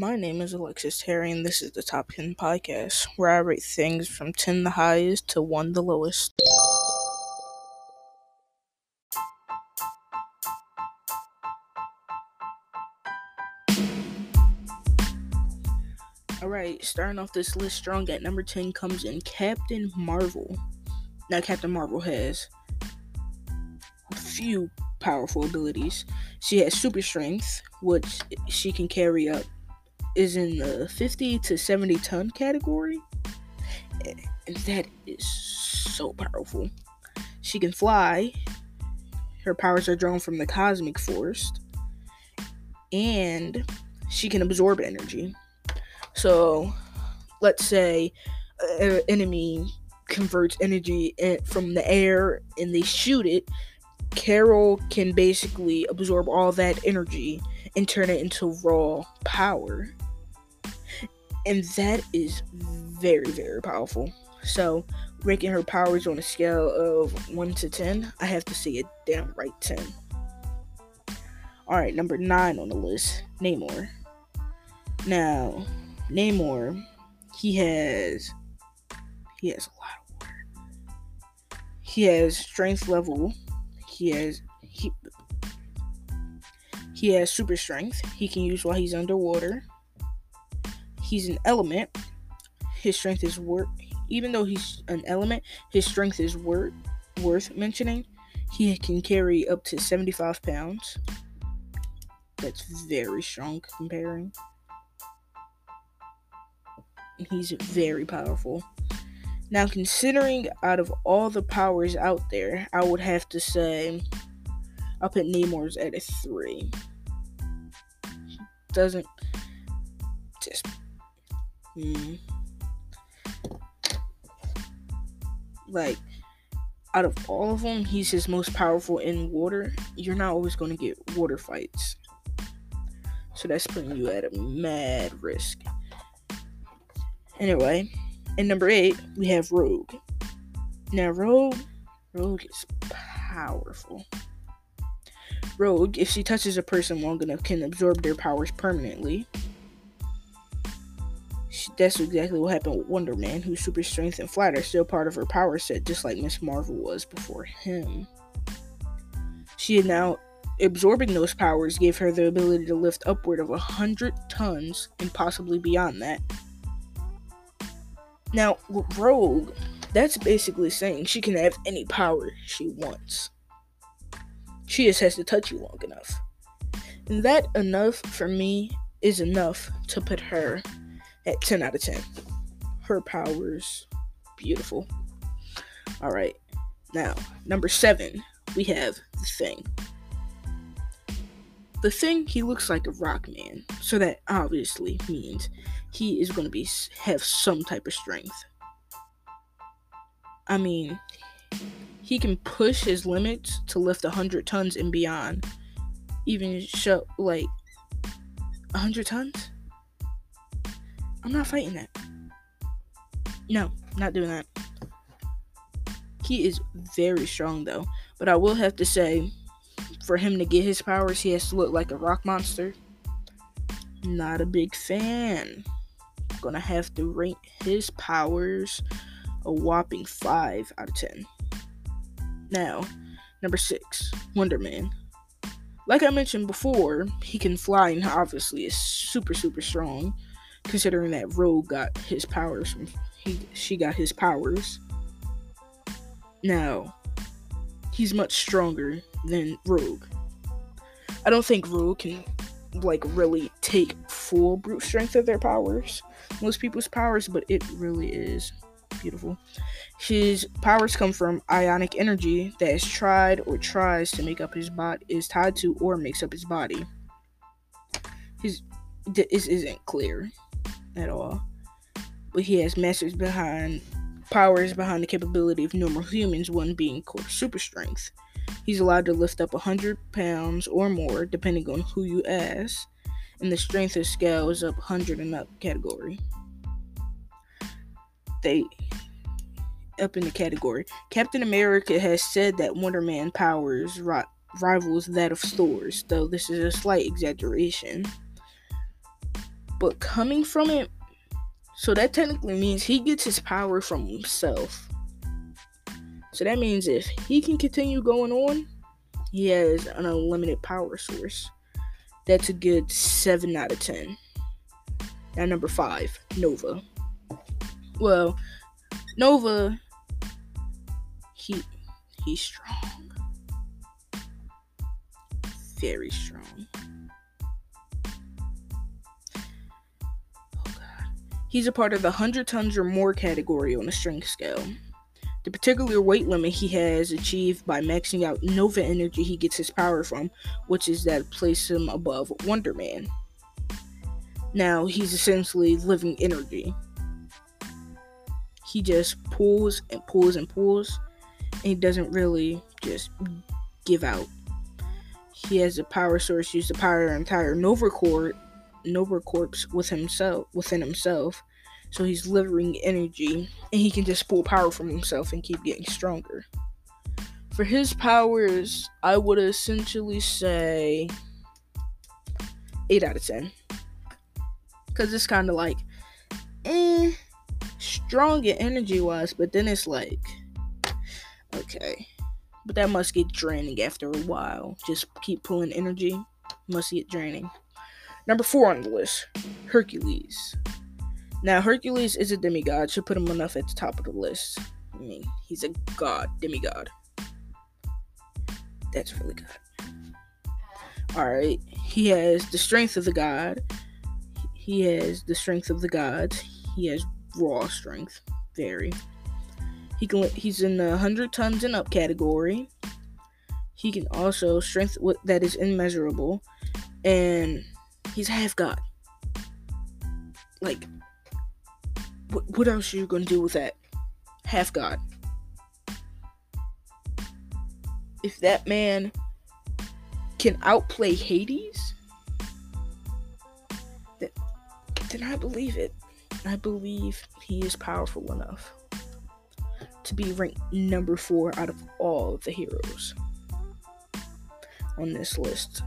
My name is Alexis Terry, and this is the Top 10 Podcast, where I rate things from 10 the highest to 1 the lowest. Alright, starting off this list strong at number 10 comes in Captain Marvel. Now, Captain Marvel has a few powerful abilities. She has super strength, which she can carry up is in the 50 to 70 ton category. And that is so powerful. She can fly. Her powers are drawn from the cosmic force. And she can absorb energy. So, let's say uh, an enemy converts energy from the air and they shoot it. Carol can basically absorb all that energy and turn it into raw power and that is very very powerful. So ranking her powers on a scale of 1 to 10 i have to say it downright 10 all right number 9 on the list namor. Now namor he has he has a lot of water. He has strength level he has he he has super strength he can use while he's underwater he's an element, his strength is worth. Even though he's an element, his strength is worth worth mentioning. He can carry up to 75 pounds. That's very strong comparing. He's very powerful. Now, considering out of all the powers out there, I would have to say I'll put Namor's at a three. Doesn't just Mm. Like, out of all of them, he's his most powerful in water. You're not always going to get water fights. So that's putting you at a mad risk. Anyway, and number eight, we have Rogue. Now, Rogue, Rogue is powerful. Rogue, if she touches a person long enough, can absorb their powers permanently that's exactly what happened with Wonder Man, whose super strength and flight are still part of her power set, just like Miss Marvel was before him. She had now absorbing those powers gave her the ability to lift upward of a hundred tons and possibly beyond that. Now, Rogue, that's basically saying she can have any power she wants. She just has to touch you long enough. And that enough for me is enough to put her at 10 out of 10. Her powers, beautiful. All right, now, number seven, we have the thing. The thing, he looks like a rock man, so that obviously means he is going to be have some type of strength. I mean, he can push his limits to lift 100 tons and beyond. Even show like 100 tons? I'm not fighting that. No, not doing that. He is very strong though, but I will have to say, for him to get his powers, he has to look like a rock monster. Not a big fan. Gonna have to rate his powers a whopping 5 out of 10. Now, number 6, Wonder Man. Like I mentioned before, he can fly and obviously is super, super strong considering that Rogue got his powers from he she got his powers. Now, he's much stronger than Rogue. I don't think Rogue can like really take full brute strength of their powers, most people's powers, but it really is beautiful. His powers come from ionic energy that is tried or tries to make up his body is tied to or makes up his body. His this isn't clear at all. But he has masters behind powers behind the capability of normal humans, one being called super strength. He's allowed to lift up 100 pounds or more, depending on who you ask, and the strength of scale is up 100 and up category. They up in the category. Captain America has said that Wonder Man powers ri- rivals that of Thor's, though this is a slight exaggeration. But coming from it, so that technically means he gets his power from himself. So that means if he can continue going on, he has an unlimited power source. That's a good 7 out of 10. Now, number 5, Nova. Well, Nova, he he's strong. Very strong. He's a part of the 100 tons or more category on the strength scale. The particular weight limit he has achieved by maxing out Nova energy he gets his power from, which is that place him above Wonder Man. Now he's essentially living energy. He just pulls and pulls and pulls, and he doesn't really just give out. He has a power source used to power entire Nova Corps, Nova Corps with himself within himself so he's living energy, and he can just pull power from himself and keep getting stronger. For his powers, I would essentially say 8 out of 10. Because it's kind of like, eh, strong energy wise, but then it's like, okay. But that must get draining after a while. Just keep pulling energy, must get draining. Number four on the list Hercules. Now, Hercules is a demigod, should put him enough at the top of the list. I mean, he's a god, demigod. That's really good. Alright, he has the strength of the god. He has the strength of the gods. He has raw strength, very. He can. He's in the hundred tons and up category. He can also strength that is immeasurable, and he's half god. Like what, what else are you gonna do with that? Half God. If that man can outplay Hades, then, then I believe it. I believe he is powerful enough to be ranked number four out of all of the heroes on this list.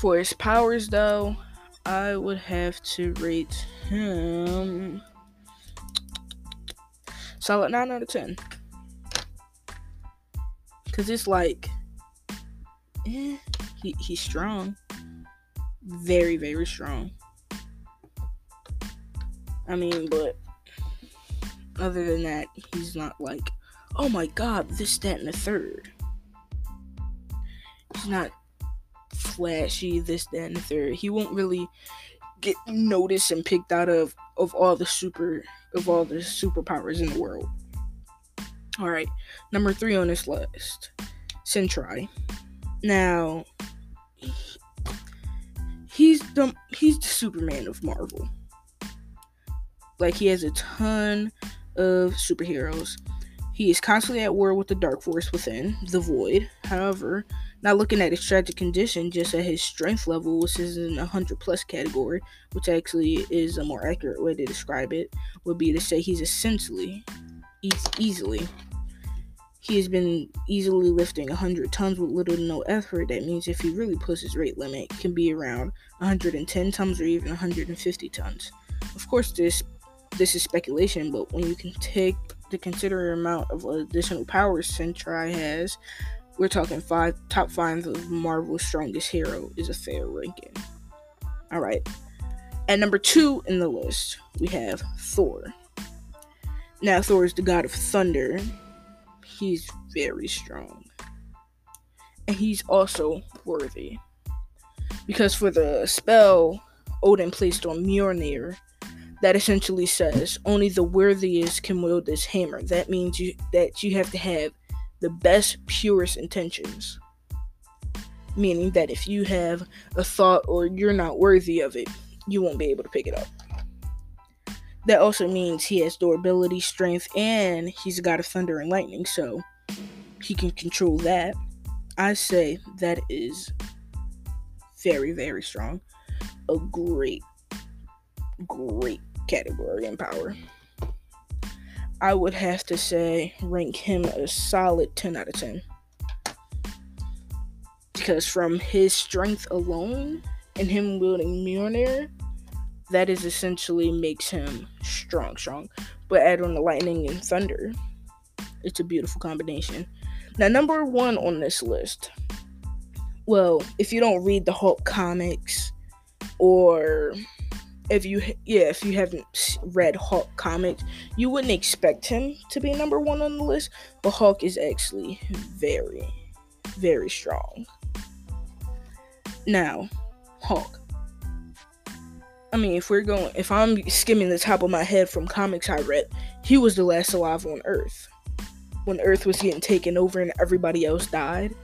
For his powers, though, I would have to rate him solid 9 out of 10. Because it's like, eh, he, he's strong. Very, very strong. I mean, but other than that, he's not like, oh my god, this, that, and the third. He's not flashy, this, that, and the third. He won't really get noticed and picked out of of all the super of all the superpowers in the world. All right, number three on this list, Sentry. Now, he's the he's the Superman of Marvel. Like he has a ton of superheroes. He is constantly at war with the dark force within, the void. However, not looking at his tragic condition, just at his strength level, which is in a 100 plus category, which actually is a more accurate way to describe it, would be to say he's essentially, easily, he has been easily lifting 100 tons with little to no effort. That means if he really pushes his rate limit, it can be around 110 tons or even 150 tons. Of course, this this is speculation, but when you can take the considerable amount of additional power Sentry has, we're talking five top five of Marvel's strongest hero is a fair ranking. All right. At number two in the list, we have Thor. Now, Thor is the god of thunder. He's very strong. And he's also worthy. Because for the spell Odin placed on Mjolnir, that essentially says only the worthiest can wield this hammer. That means you that you have to have the best, purest intentions. Meaning that if you have a thought or you're not worthy of it, you won't be able to pick it up. That also means he has durability, strength, and he's a god of thunder and lightning, so he can control that. I say that is very, very strong. A great, great category in power. I would have to say rank him a solid 10 out of 10. Because from his strength alone and him wielding Mjolnir, that is essentially makes him strong, strong. But add on the lightning and thunder, it's a beautiful combination. Now, number one on this list. Well, if you don't read the Hulk comics, or if you yeah, if you haven't read Hulk comics, you wouldn't expect him to be number one on the list. But Hulk is actually very, very strong. Now, Hulk. I mean, if we're going, if I'm skimming the top of my head from comics I read, he was the last alive on Earth. When Earth was getting taken over and everybody else died,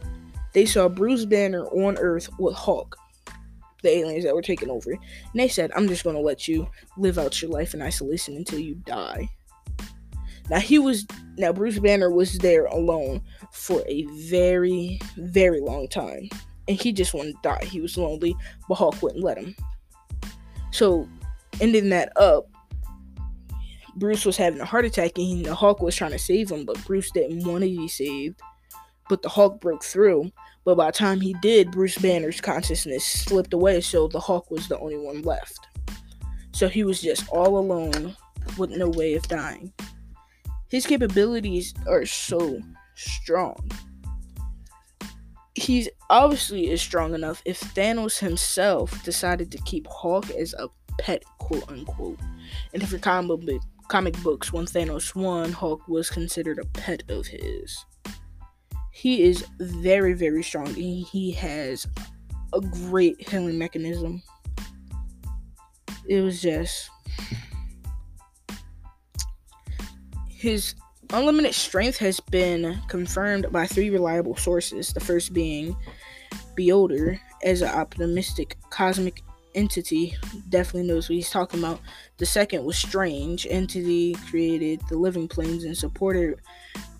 they saw Bruce Banner on Earth with Hulk, the aliens that were taking over. And they said, I'm just going to let you live out your life in isolation until you die. Now, he was, now Bruce Banner was there alone for a very, very long time. And he just wanted to die. He was lonely, but Hulk wouldn't let him. So, ending that up, Bruce was having a heart attack and the Hulk was trying to save him, but Bruce didn't want to be saved. But the Hulk broke through. But by the time he did, Bruce Banner's consciousness slipped away, so the Hulk was the only one left. So he was just all alone with no way of dying. His capabilities are so strong. He's obviously is strong enough if Thanos himself decided to keep Hulk as a pet, quote unquote. And if comic comic books, when Thanos won, Hulk was considered a pet of his. He is very, very strong, and he has a great healing mechanism. It was just his unlimited strength has been confirmed by three reliable sources. The first being Beyonder as an optimistic cosmic entity definitely knows what he's talking about. The second was Strange. Entity created the living planes and supported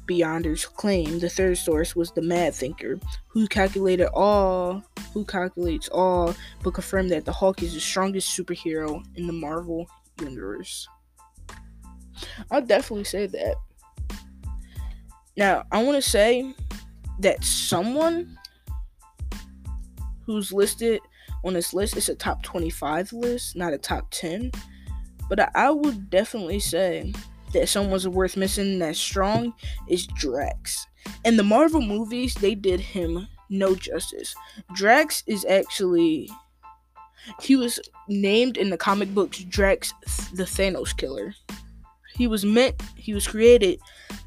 Beyonder's claim. The third source was the Mad Thinker, who calculated all, who calculates all, but confirmed that the Hulk is the strongest superhero in the Marvel universe. I'll definitely say that. Now, I want to say that someone who's listed on this list. It's a top 25 list, not a top 10. But I would definitely say that someone's worth missing that's strong is Drax. In the Marvel movies, they did him no justice. Drax is actually he was named in the comic books Drax the Thanos killer. He was meant he was created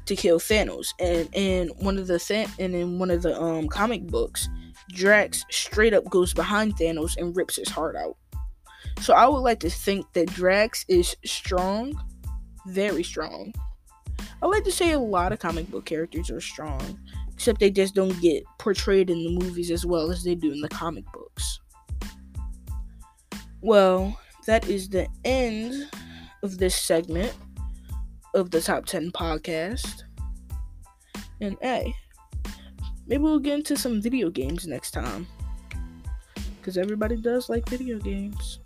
to kill Thanos and in one of the Th- and in one of the um comic books Drax straight up goes behind Thanos and rips his heart out. So I would like to think that Drax is strong, very strong. I like to say a lot of comic book characters are strong, except they just don't get portrayed in the movies as well as they do in the comic books. Well, that is the end of this segment of the Top 10 podcast. And hey, maybe we'll get into some video games next time. Because everybody does like video games.